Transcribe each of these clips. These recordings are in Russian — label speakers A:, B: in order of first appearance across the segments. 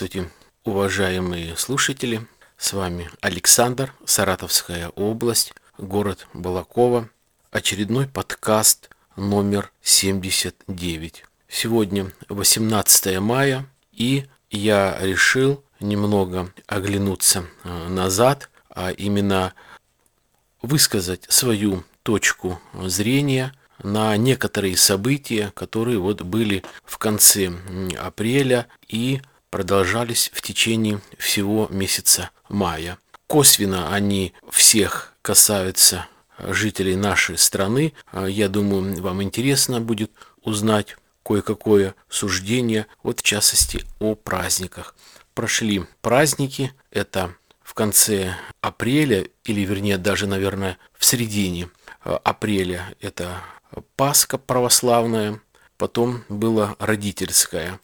A: Здравствуйте, уважаемые слушатели. С вами Александр, Саратовская область, город Балакова. Очередной подкаст номер 79. Сегодня 18 мая, и я решил немного оглянуться э, назад, а именно высказать свою точку зрения на некоторые события, которые вот были в конце апреля и продолжались в течение всего месяца мая. Косвенно они всех касаются жителей нашей страны. Я думаю, вам интересно будет узнать кое-какое суждение, вот в частности о праздниках. Прошли праздники, это в конце апреля, или вернее даже, наверное, в середине апреля, это Пасха православная, потом было родительская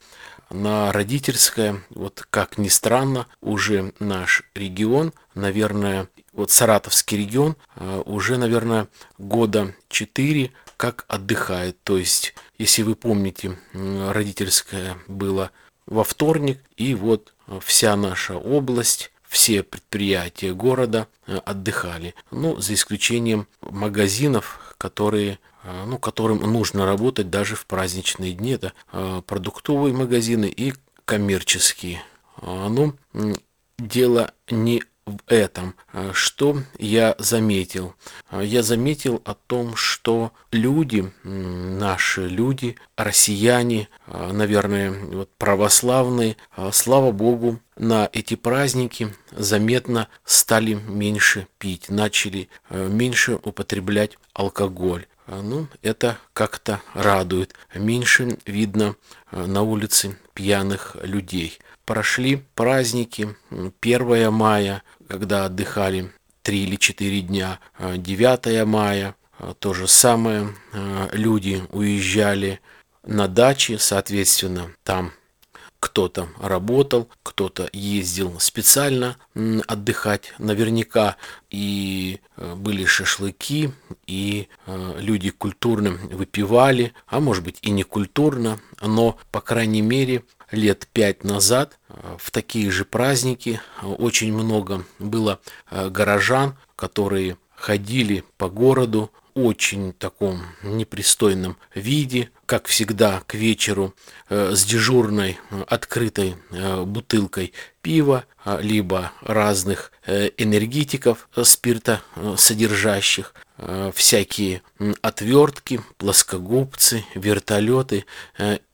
A: на родительское, вот как ни странно, уже наш регион, наверное, вот Саратовский регион а, уже, наверное, года 4 как отдыхает. То есть, если вы помните, родительское было во вторник, и вот вся наша область, все предприятия города а, отдыхали. Ну, за исключением магазинов, которые а, ну, которым нужно работать даже в праздничные дни. Это а, продуктовые магазины и коммерческие. Ну, дело не в этом. Что я заметил? Я заметил о том, что люди, наши люди, россияне, наверное, вот православные, слава Богу, на эти праздники заметно стали меньше пить, начали меньше употреблять алкоголь. А, ну, это как-то радует. Меньше видно а, на улице пьяных людей. Прошли праздники 1 мая, когда отдыхали 3 или 4 дня, 9 а, мая, то же самое, люди уезжали на дачи, соответственно, там кто-то работал, кто-то ездил специально отдыхать. Наверняка и э, были шашлыки, и э, люди культурно выпивали, а может быть и не культурно, но, по крайней мере, лет пять назад э, в такие же праздники очень много было горожан, которые ходили по городу, очень таком непристойном виде, как всегда к вечеру э, с дежурной э, открытой э, бутылкой пива, а, либо разных энергетиков спирта содержащих, всякие отвертки, плоскогубцы, вертолеты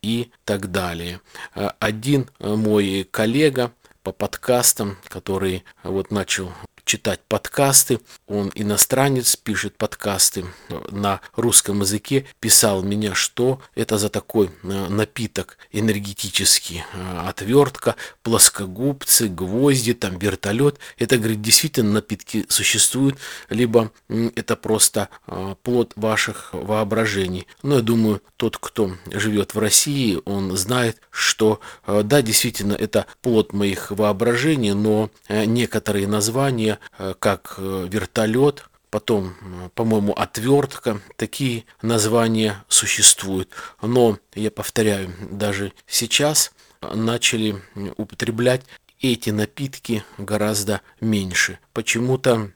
A: и так далее. Один мой коллега по подкастам, который вот начал читать подкасты. Он иностранец, пишет подкасты на русском языке. Писал меня, что это за такой э, напиток энергетический. Э, отвертка, плоскогубцы, гвозди, там вертолет. Это, говорит, действительно напитки существуют, либо это просто э, плод ваших воображений. Но я думаю, тот, кто живет в России, он знает, что да, действительно, это плод моих воображений, но некоторые названия Э, как э, вертолет, потом, э, по-моему, отвертка. Такие названия существуют. Но, я повторяю, даже сейчас начали употреблять эти напитки гораздо меньше. Почему-то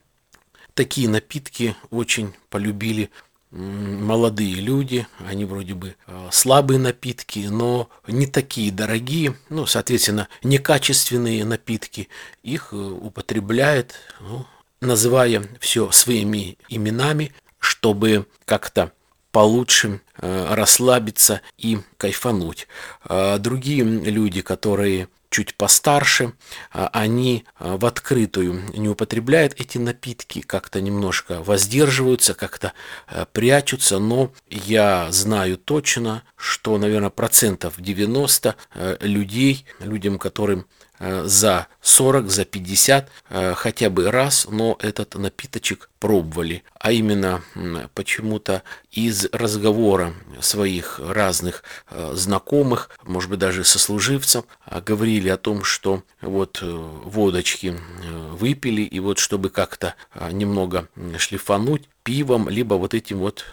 A: такие напитки очень полюбили молодые люди, они вроде бы слабые напитки, но не такие дорогие, ну, соответственно, некачественные напитки, их употребляет, ну, называя все своими именами, чтобы как-то получше э, расслабиться и кайфануть. А другие люди, которые чуть постарше, а, они а, в открытую не употребляют эти напитки, как-то немножко воздерживаются, как-то э, прячутся, но я знаю точно, что, наверное, процентов 90 э, людей, людям, которым за 40, за 50 э, хотя бы раз, но этот напиточек пробовали. А именно почему-то из разговора своих разных э, знакомых, может быть даже сослуживцев, говорили о том, что вот водочки выпили, и вот чтобы как-то немного шлифануть пивом, либо вот этим вот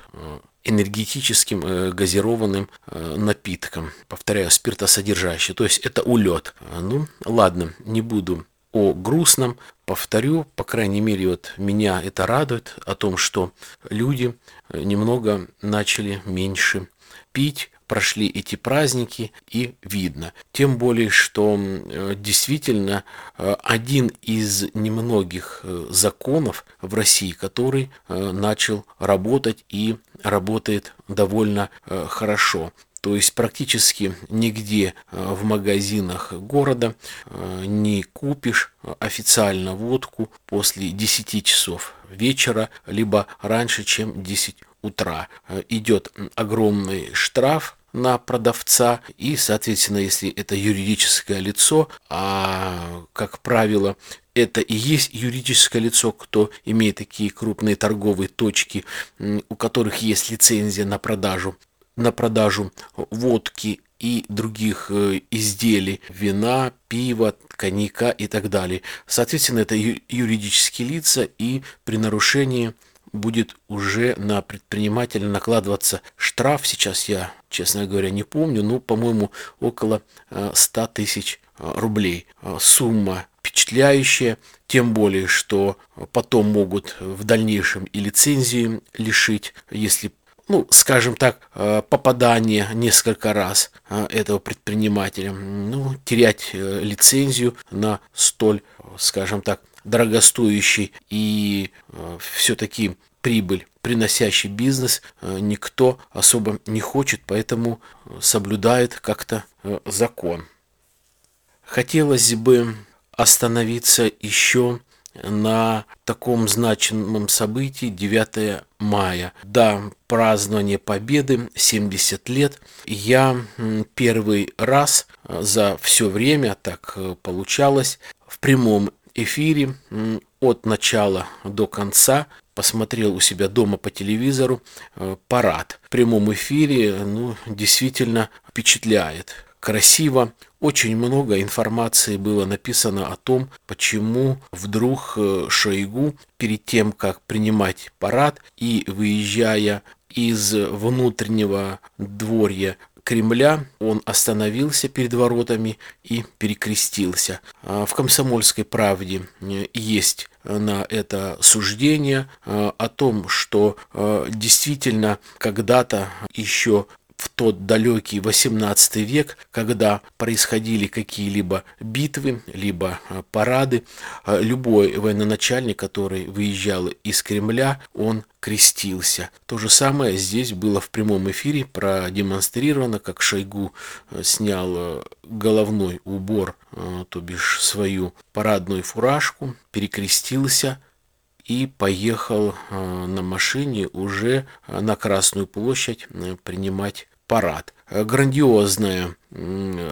A: энергетическим газированным напитком. Повторяю, спиртосодержащий. То есть это улет. Ну, ладно, не буду о грустном. Повторю, по крайней мере, вот меня это радует, о том, что люди немного начали меньше пить, прошли эти праздники и видно. Тем более, что действительно э, один из немногих э, законов в России, который э, начал работать и работает довольно хорошо. То есть практически нигде в магазинах города не купишь официально водку после 10 часов вечера, либо раньше, чем 10 утра. Идет огромный штраф на продавца и, соответственно, если это юридическое лицо, а, как правило, это и есть юридическое лицо, кто имеет такие крупные торговые точки, у которых есть лицензия на продажу, на продажу водки и других э, изделий, вина, пива, коньяка и так далее. Соответственно, это юридические лица и при нарушении будет уже на предпринимателя накладываться штраф. Сейчас я, честно говоря, не помню, но, по-моему, около 100 э, тысяч э, рублей. Э, сумма впечатляющая, тем более, что потом могут в дальнейшем и лицензии лишить, если ну, скажем так, попадание несколько раз этого предпринимателя, ну, терять лицензию на столь, скажем так, дорогостоящий и э, все-таки прибыль приносящий бизнес э, никто особо не хочет, поэтому э, соблюдает как-то закон. Хотелось бы остановиться еще на таком значимом событии 9 мая. Да, празднование Победы, 70 лет. Я первый раз за все время, так получалось, в прямом эфире от начала до конца посмотрел у себя дома по телевизору э, парад. В прямом эфире ну, действительно впечатляет. Красиво. Очень много информации было написано о том, почему вдруг э, Шойгу перед тем, как принимать парад и выезжая из внутреннего дворья Кремля он остановился перед воротами и перекрестился. А, в «Комсомольской правде» э, есть на это суждение э, о том, что э, действительно когда-то еще в тот далекий 18 век, когда происходили какие-либо битвы, либо э, парады, э, любой военачальник, который выезжал из Кремля, он крестился. То же самое здесь было в прямом эфире продемонстрировано, как Шойгу э, снял головной убор, то бишь свою парадную фуражку, перекрестился, и поехал на машине уже на Красную площадь принимать парад. Грандиозное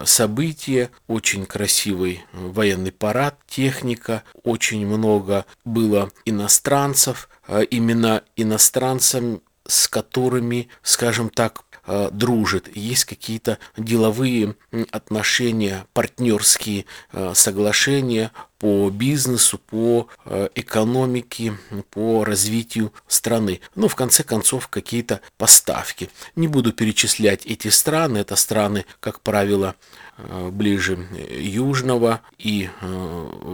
A: событие, очень красивый военный парад, техника, очень много было иностранцев, именно иностранцам, с которыми, скажем так, Э, дружит, есть какие-то деловые отношения, партнерские э, соглашения по бизнесу, по э, экономике, по развитию страны. Ну, в конце концов, какие-то поставки. Не буду перечислять эти страны. Это страны, как правило, ближе южного и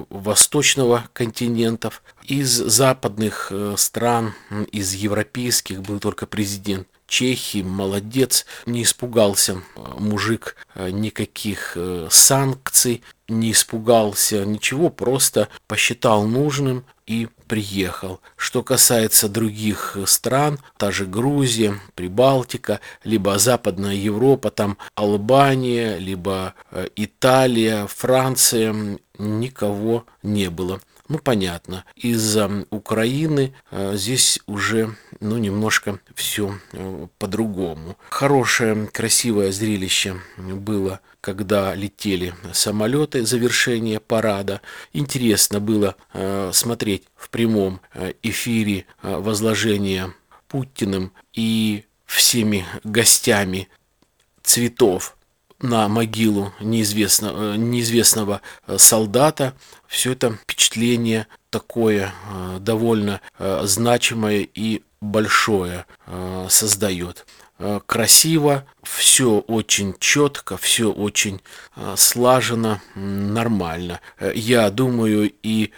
A: восточного континентов. Из западных стран, из европейских был только президент Чехии, молодец, не испугался мужик э, никаких э, санкций, не испугался ничего, просто посчитал нужным и приехал. Что касается других стран, та же Грузия, Прибалтика, либо Западная Европа, там Албания, либо э, Италия, Франция, никого не было. Ну, понятно, из-за Украины э, здесь уже, ну, немножко все э, по-другому. Хорошее, красивое зрелище было, когда летели самолеты, завершение парада. Интересно было э, смотреть в прямом эфире возложение Путиным и всеми гостями цветов на могилу неизвестного, неизвестного солдата. Все это впечатление такое э, довольно э, значимое и большое э, создает. Э, красиво, все очень четко, все очень э, слажено, нормально. Э, я думаю, и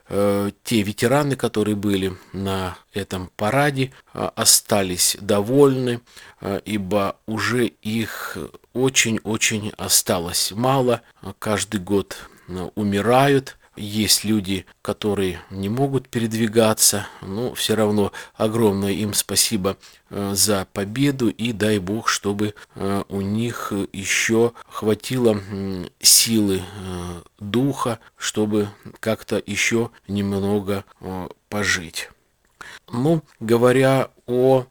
A: те ветераны, которые были на этом параде, остались довольны, ибо уже их очень-очень осталось мало. Каждый год умирают есть люди, которые не могут передвигаться, но все равно огромное им спасибо э, за победу и дай бог, чтобы э, у них еще хватило силы э, духа, чтобы как-то еще немного пожить. Ну, говоря о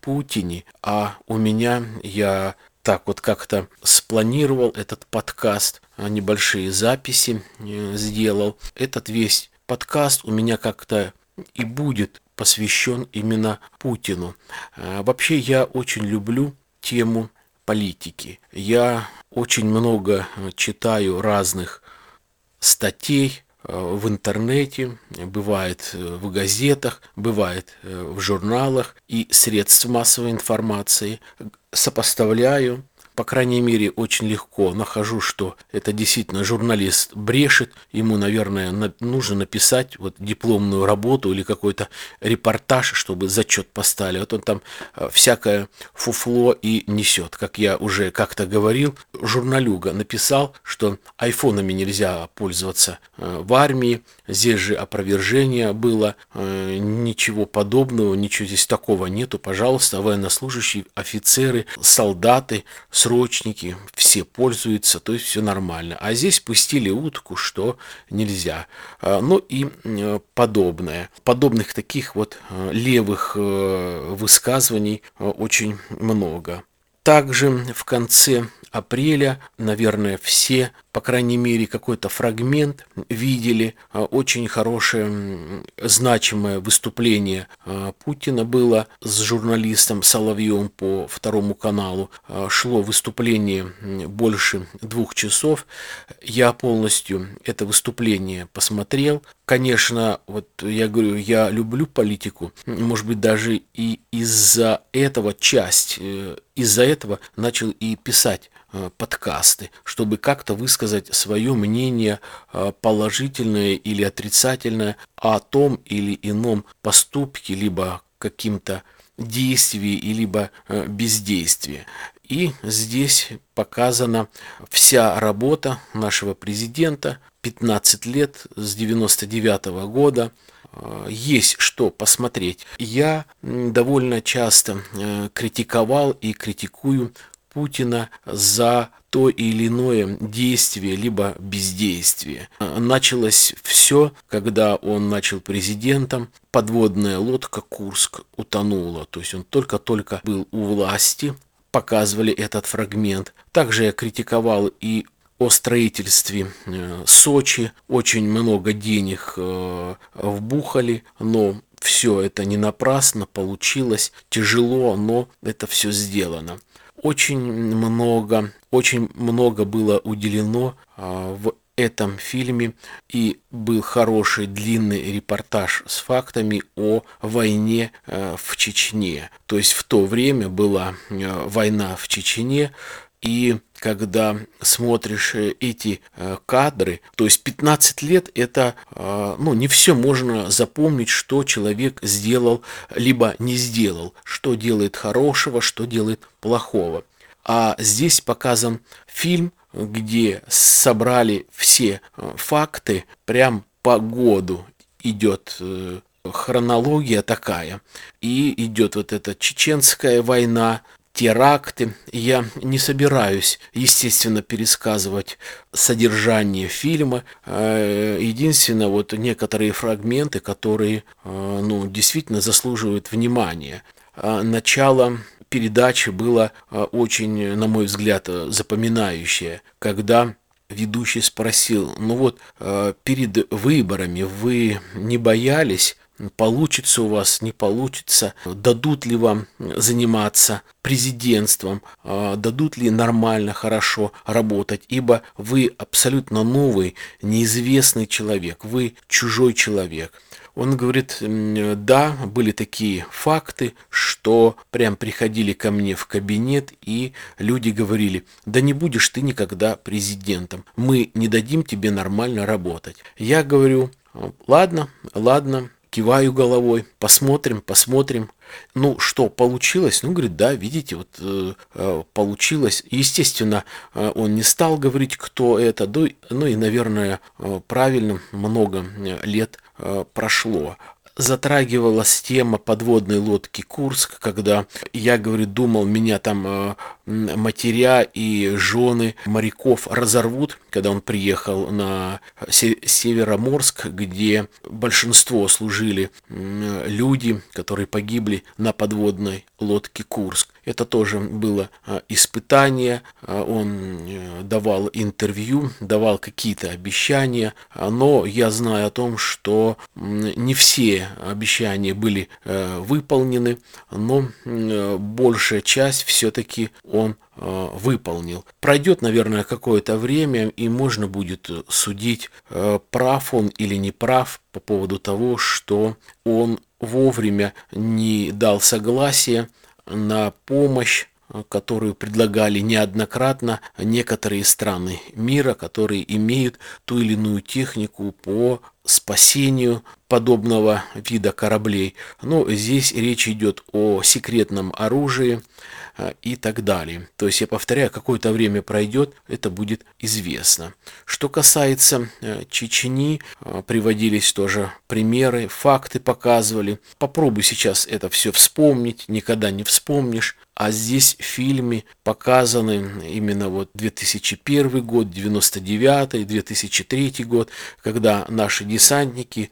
A: Путине, а у меня я так вот как-то спланировал этот подкаст, а, небольшие записи э, сделал. Этот весь подкаст у меня как-то и будет посвящен именно Путину. А, вообще я очень люблю тему политики. Я очень много э, читаю разных статей, э, в интернете, бывает в газетах, бывает в журналах и средств массовой информации сопоставляю, по крайней мере, очень легко нахожу, что это действительно журналист брешет, ему, наверное, нужно написать вот дипломную работу или какой-то репортаж, чтобы зачет поставили. Вот он там э, всякое фуфло и несет. Как я уже как-то говорил, журналюга написал, что айфонами нельзя пользоваться э, в армии, здесь же опровержение было, э, ничего подобного, ничего здесь такого нету, пожалуйста, военнослужащие, офицеры, солдаты, срочники, все пользуются, то есть все нормально. А здесь пустили утку, что нельзя. А, ну и э, подобное. Подобных таких вот э, левых э, высказываний очень много. Также в конце апреля, наверное, все, по крайней мере, какой-то фрагмент видели. А, очень хорошее, значимое выступление а, Путина было с журналистом Соловьем по второму каналу. А, шло выступление больше двух часов. Я полностью это выступление посмотрел. Конечно, вот я говорю, я люблю политику, может быть, даже и из-за этого часть, э, из-за этого начал и писать подкасты, чтобы как-то высказать свое мнение э, положительное или отрицательное о том или ином поступке, либо каким-то действии, либо э, бездействии. И здесь показана вся работа нашего президента 15 лет с 99 -го года. Есть что посмотреть. Я довольно часто критиковал и критикую Путина за то или иное действие, либо бездействие. Началось все, когда он начал президентом, подводная лодка Курск утонула, то есть он только-только был у власти, показывали этот фрагмент. Также я критиковал и о строительстве э, Сочи, очень много денег э, вбухали, но все это не напрасно получилось, тяжело, но это все сделано очень много, очень много было уделено а, в этом фильме и был хороший длинный репортаж с фактами о войне э, в Чечне. То есть в то время была э, война в Чечне, и когда смотришь э, эти э, кадры, то есть 15 лет это, э, ну, не все можно запомнить, что человек сделал, либо не сделал, что делает хорошего, что делает плохого. А здесь показан фильм, где собрали все факты прям по году идет хронология такая. И идет вот эта чеченская война, теракты. Я не собираюсь, естественно, пересказывать содержание фильма. Э, единственное, вот некоторые фрагменты, которые э, ну, действительно заслуживают внимания. Э, начало передачи было очень, на мой взгляд, запоминающее, когда ведущий спросил, ну вот перед выборами вы не боялись получится у вас, не получится, дадут ли вам заниматься президентством, а, дадут ли нормально, хорошо работать, ибо вы абсолютно новый, неизвестный человек, вы чужой человек. Он говорит, да, были такие факты, что прям приходили ко мне в кабинет, и люди говорили, да не будешь ты никогда президентом, мы не дадим тебе нормально работать. Я говорю, ладно, ладно, киваю головой, посмотрим, посмотрим. Ну, что получилось? Ну, говорит, да, видите, вот э, э получилось. Естественно, э, он не стал говорить, кто это, ну, ну и, наверное, э, правильно, много лет э, прошло затрагивалась тема подводной лодки Курск, когда я, говорю, думал, меня там матеря и жены моряков разорвут, когда он приехал на Североморск, где большинство служили люди, которые погибли на подводной лодке Курск. Это тоже было а, испытание. А, он э, давал интервью, давал какие-то обещания, а, но я знаю о том, что не все обещания были э, выполнены, но большая часть все-таки он выполнил. Пройдет, наверное, какое-то время, и можно будет судить, э, прав он или не прав по поводу того, что он вовремя не дал согласия на помощь которую предлагали неоднократно некоторые страны мира, которые имеют ту или иную технику по спасению подобного вида кораблей. Но здесь речь идет о секретном оружии, а, и так далее. То есть, я повторяю, какое-то время пройдет, это будет известно. Что касается э, Чечни, а, приводились тоже примеры, факты показывали. Попробуй сейчас это все вспомнить, никогда не вспомнишь. А здесь в фильме показаны именно вот 2001 год, 99 2003 год, когда наши десантники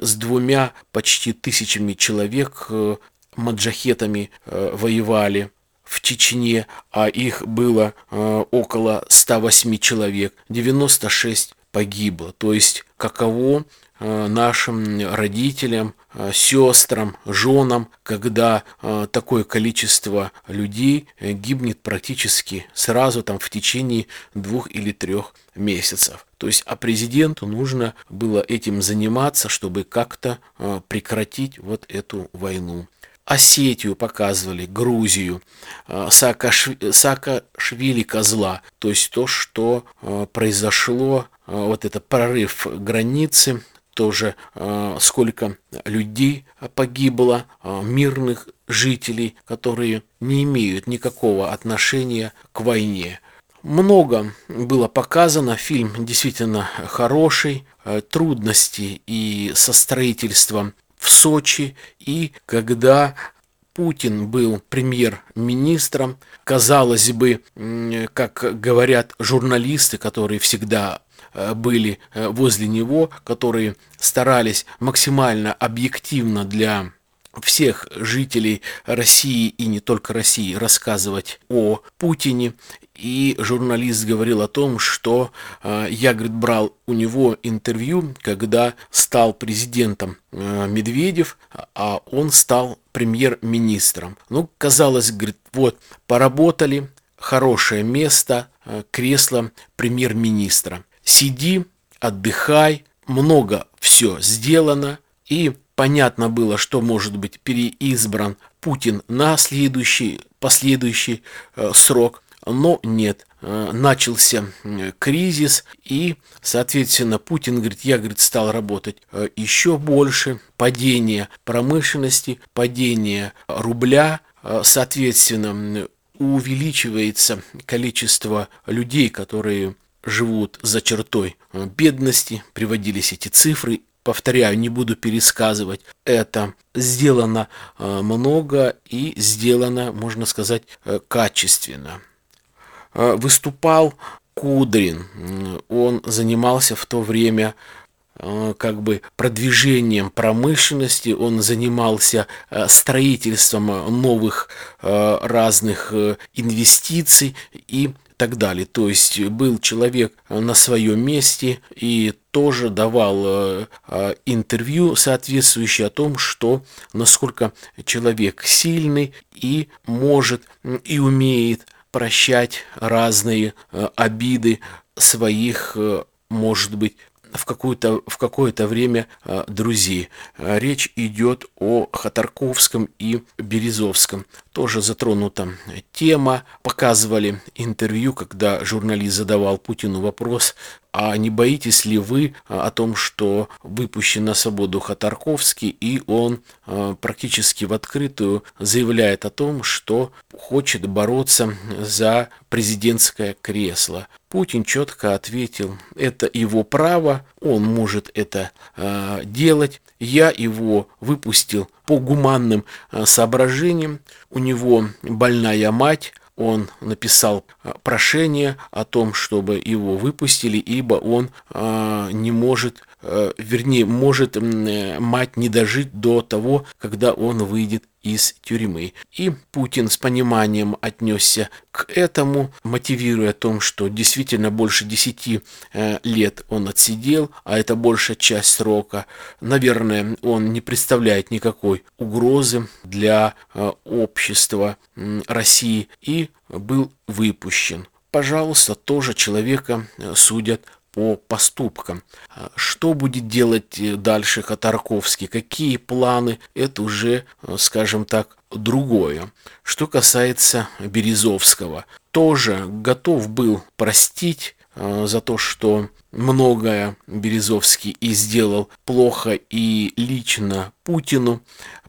A: с двумя почти тысячами человек э, маджахетами э, воевали в Чечне, а их было э, около 108 человек, 96 погибло. То есть каково нашим родителям, сестрам, женам, когда э, такое количество людей э, гибнет практически сразу там в течение двух или трех месяцев. То есть, а президенту нужно было этим заниматься, чтобы как-то э, прекратить вот эту войну. Осетию показывали, Грузию, э, Саакашвили козла, то есть то, что э, произошло, э, вот это прорыв границы, тоже сколько людей погибло, мирных жителей, которые не имеют никакого отношения к войне. Много было показано, фильм действительно хороший, трудности и со строительством в Сочи, и когда Путин был премьер-министром, казалось бы, как говорят журналисты, которые всегда э, были э, возле него, которые старались максимально объективно для всех жителей России и не только России рассказывать о Путине. И журналист говорил о том, что э, я, говорит, брал у него интервью, когда стал президентом э, Медведев, а он стал премьер-министром. Ну, казалось, говорит, вот, поработали, хорошее место, э, кресло премьер-министра. Сиди, отдыхай, много все сделано, и понятно было, что может быть переизбран Путин на следующий, последующий э, срок, но нет. Э, начался кризис, и, соответственно, Путин говорит, я, говорит, стал работать э, еще больше, падение промышленности, падение рубля, э, соответственно, увеличивается количество людей, которые живут за чертой э, бедности, приводились эти цифры, повторяю, не буду пересказывать это. Сделано э, много и сделано, можно сказать, э, качественно. Выступал Кудрин. Он занимался в то время как бы продвижением промышленности, он занимался строительством новых разных инвестиций и так далее. То есть был человек на своем месте и тоже давал э, э, интервью соответствующее о том, что насколько человек сильный и может и умеет прощать разные э, обиды своих, может быть, в, какое-то, в какое-то время друзей. Речь идет о Хатарковском и Березовском. Тоже затронута тема. Показывали интервью, когда журналист задавал Путину вопрос, а не боитесь ли вы а, о том, что выпущен на свободу Хатарковский, и он а, практически в открытую заявляет о том, что хочет бороться за президентское кресло? Путин четко ответил, это его право, он может это э, делать. Я его выпустил по гуманным э, соображениям. У него больная мать, он написал а, прошение о том, чтобы его выпустили, ибо он э, не может, э, вернее, может э, мать не дожить до того, когда он выйдет из тюрьмы. И Путин с пониманием отнесся к этому, мотивируя о том, что действительно больше 10 э, лет он отсидел, а это большая часть срока. Наверное, он не представляет никакой угрозы для э, общества России и был выпущен. Пожалуйста, тоже человека э, судят по поступкам. А что будет делать э, дальше Хатарковский, какие планы, это уже, э, скажем так, другое. Что касается Березовского, тоже готов был простить э, за то, что многое Березовский и сделал плохо и лично Путину.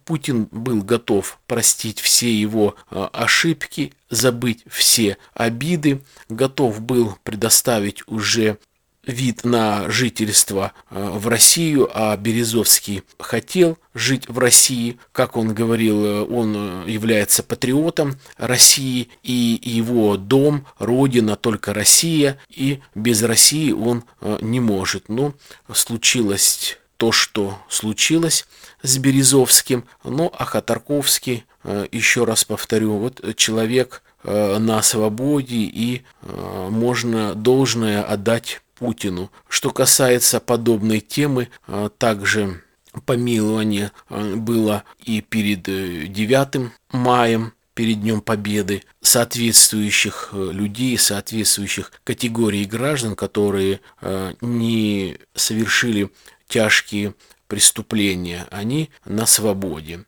A: Путин был готов простить все его ошибки, забыть все обиды, готов был предоставить уже вид на жительство э, в Россию, а Березовский хотел жить в России. Как он говорил, э, он э, является патриотом России, и его дом, родина только Россия, и без России он не может. Но случилось то, что случилось с Березовским. Ну, а Хатарковский, еще раз повторю, вот человек на свободе, и можно должное отдать Путину. Что касается подобной темы, а, также помилование а, было и перед 9 э, маем, перед Днем Победы, соответствующих э, людей, соответствующих категорий граждан, которые э, не совершили тяжкие преступления, они на свободе.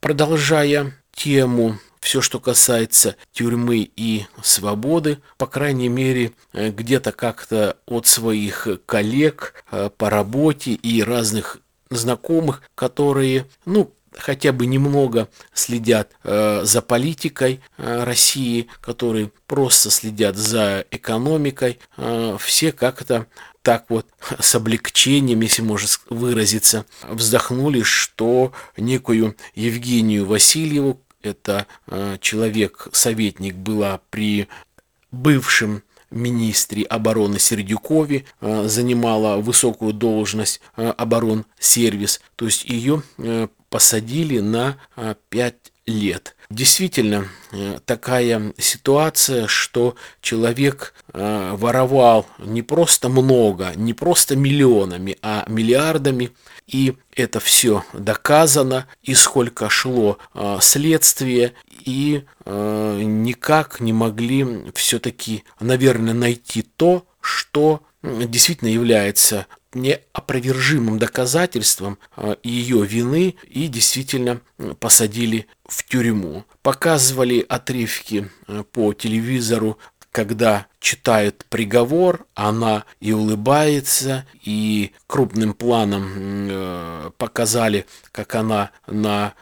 A: Продолжая тему все, что касается тюрьмы и свободы, по крайней мере, э, где-то как-то от своих коллег э, по работе и разных знакомых, которые, ну, хотя бы немного следят э, за политикой э, России, которые просто следят за экономикой, э, все как-то так вот с облегчением, если можно выразиться, вздохнули, что некую Евгению Васильеву, это э, человек, советник была при бывшем министре обороны Сердюкове, э, занимала высокую должность э, оборонсервис, то есть ее посадили на 5 лет. Действительно, такая ситуация, что человек воровал не просто много, не просто миллионами, а миллиардами и это все доказано, и сколько шло э, следствие, и э, никак не могли все-таки, наверное, найти то, что действительно является неопровержимым доказательством э, ее вины и действительно посадили в тюрьму. Показывали отрывки по телевизору когда читает приговор, она и улыбается, и крупным планом э, показали, как она на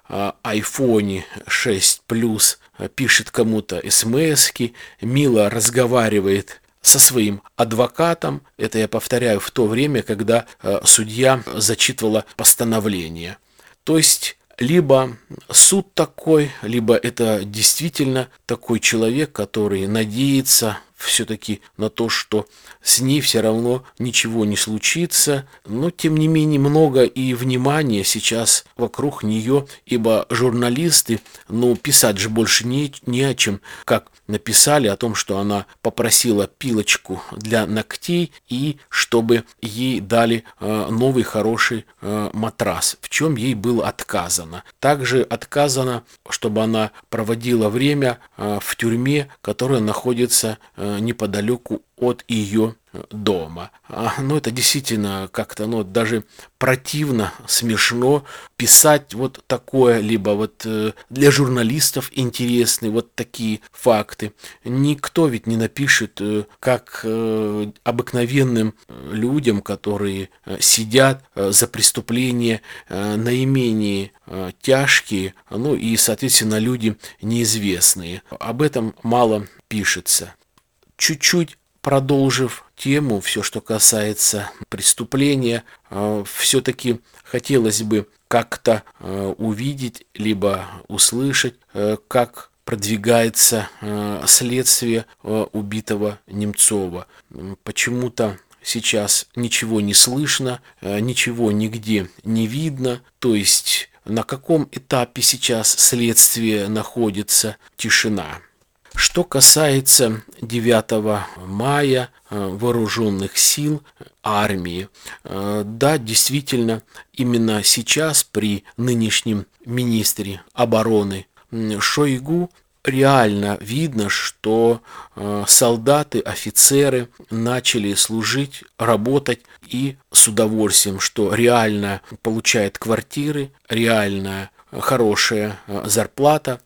A: айфоне 6 плюс пишет кому-то смс мило разговаривает со своим адвокатом. Это я повторяю в то время, когда э, судья зачитывала постановление. То есть либо суд такой, либо это действительно такой человек, который надеется все-таки на то, что с ней все равно ничего не случится, но тем не менее много и внимания сейчас вокруг нее, ибо журналисты, ну, писать же больше не, не о чем, как написали о том, что она попросила пилочку для ногтей и чтобы ей дали э, новый хороший э, матрас, в чем ей было отказано. Также отказано, чтобы она проводила время э, в тюрьме, которая находится неподалеку от ее дома. А, ну, это действительно как-то, ну, даже противно, смешно писать вот такое, либо вот э, для журналистов интересны вот такие факты. Никто ведь не напишет, э, как э, обыкновенным людям, которые сидят за преступления наименее тяжкие, ну и, соответственно, люди неизвестные. Об этом мало пишется. Чуть-чуть продолжив тему, все, что касается преступления, э, все-таки хотелось бы как-то э, увидеть, либо услышать, э, как продвигается следствие убитого Немцова. Почему-то сейчас ничего не слышно, ничего нигде не видно, то есть на каком этапе сейчас следствие находится, тишина. Что касается 9 мая э, вооруженных сил армии, э, да, действительно, именно сейчас при нынешнем министре обороны Шойгу реально видно, что э, солдаты, офицеры начали служить, работать и с удовольствием, что реально получает квартиры, реально хорошая зарплата,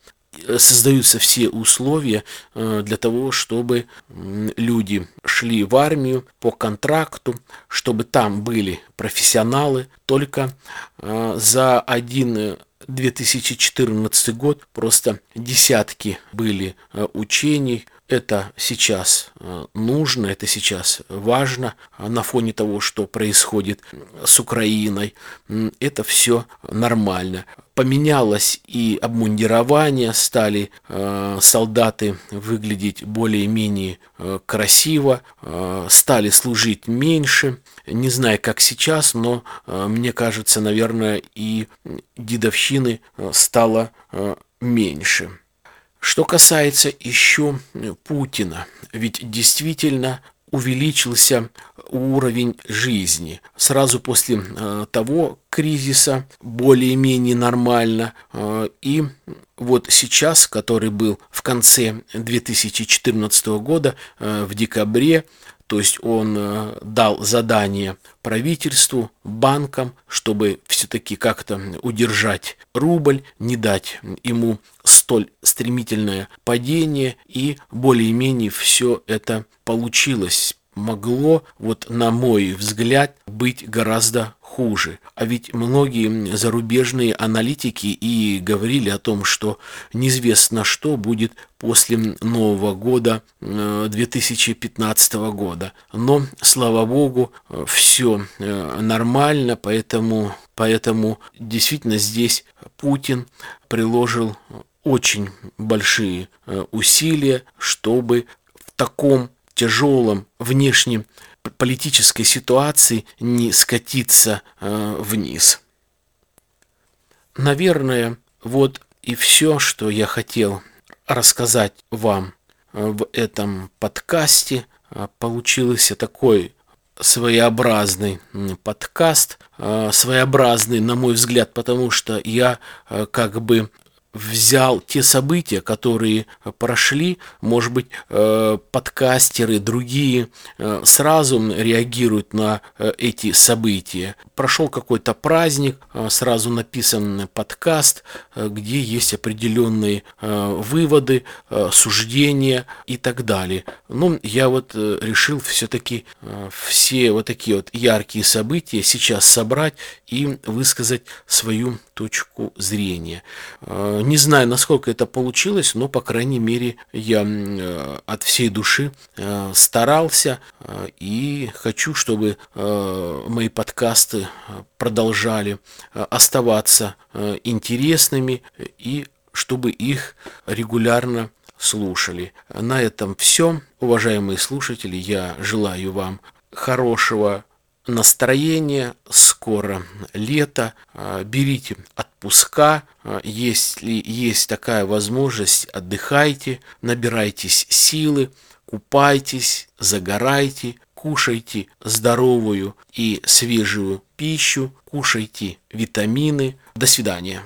A: создаются все условия э, для того, чтобы люди шли в армию по контракту, чтобы там были профессионалы. Только э, за один 2014 год просто десятки были э, учений. Это сейчас нужно, это сейчас важно на фоне того, что происходит с Украиной. Это все нормально поменялось и обмундирование, стали э, солдаты выглядеть более-менее э, красиво, э, стали служить меньше. Не знаю, как сейчас, но э, мне кажется, наверное, и дедовщины э, стало э, меньше. Что касается еще Путина, ведь действительно увеличился уровень жизни. Сразу после э, того кризиса более-менее нормально. Э, и вот сейчас, который был в конце 2014 года, э, в декабре, то есть он э, дал задание правительству, банкам, чтобы все-таки как-то удержать рубль, не дать ему столь стремительное падение, и более-менее все это получилось могло, вот на мой взгляд, быть гораздо хуже. А ведь многие зарубежные аналитики и говорили о том, что неизвестно, что будет после Нового года 2015 э, года. Но, слава богу, все э, нормально, поэтому, поэтому действительно здесь Путин приложил очень большие э, усилия, чтобы в таком тяжелом внешнем политической ситуации не скатиться э, вниз. Наверное, вот и все, что я хотел рассказать вам э, в этом подкасте. Получился такой своеобразный подкаст, своеобразный, на мой взгляд, потому что я как бы взял те события, которые прошли, может быть, э, подкастеры, другие э, сразу реагируют на э, эти события. Прошел какой-то праздник, сразу написан подкаст, где есть определенные выводы, суждения и так далее. Но я вот решил все-таки все вот такие вот яркие события сейчас собрать и высказать свою точку зрения. Э, не знаю, насколько это получилось, но, по крайней мере, я э, от всей души э, старался и хочу, чтобы мои подкасты продолжали оставаться интересными и чтобы их регулярно слушали. На этом все. Уважаемые слушатели, я желаю вам хорошего настроение, скоро лето, а, берите отпуска, а, если есть такая возможность, отдыхайте, набирайтесь силы, купайтесь, загорайте, кушайте здоровую и свежую пищу, кушайте витамины. До свидания.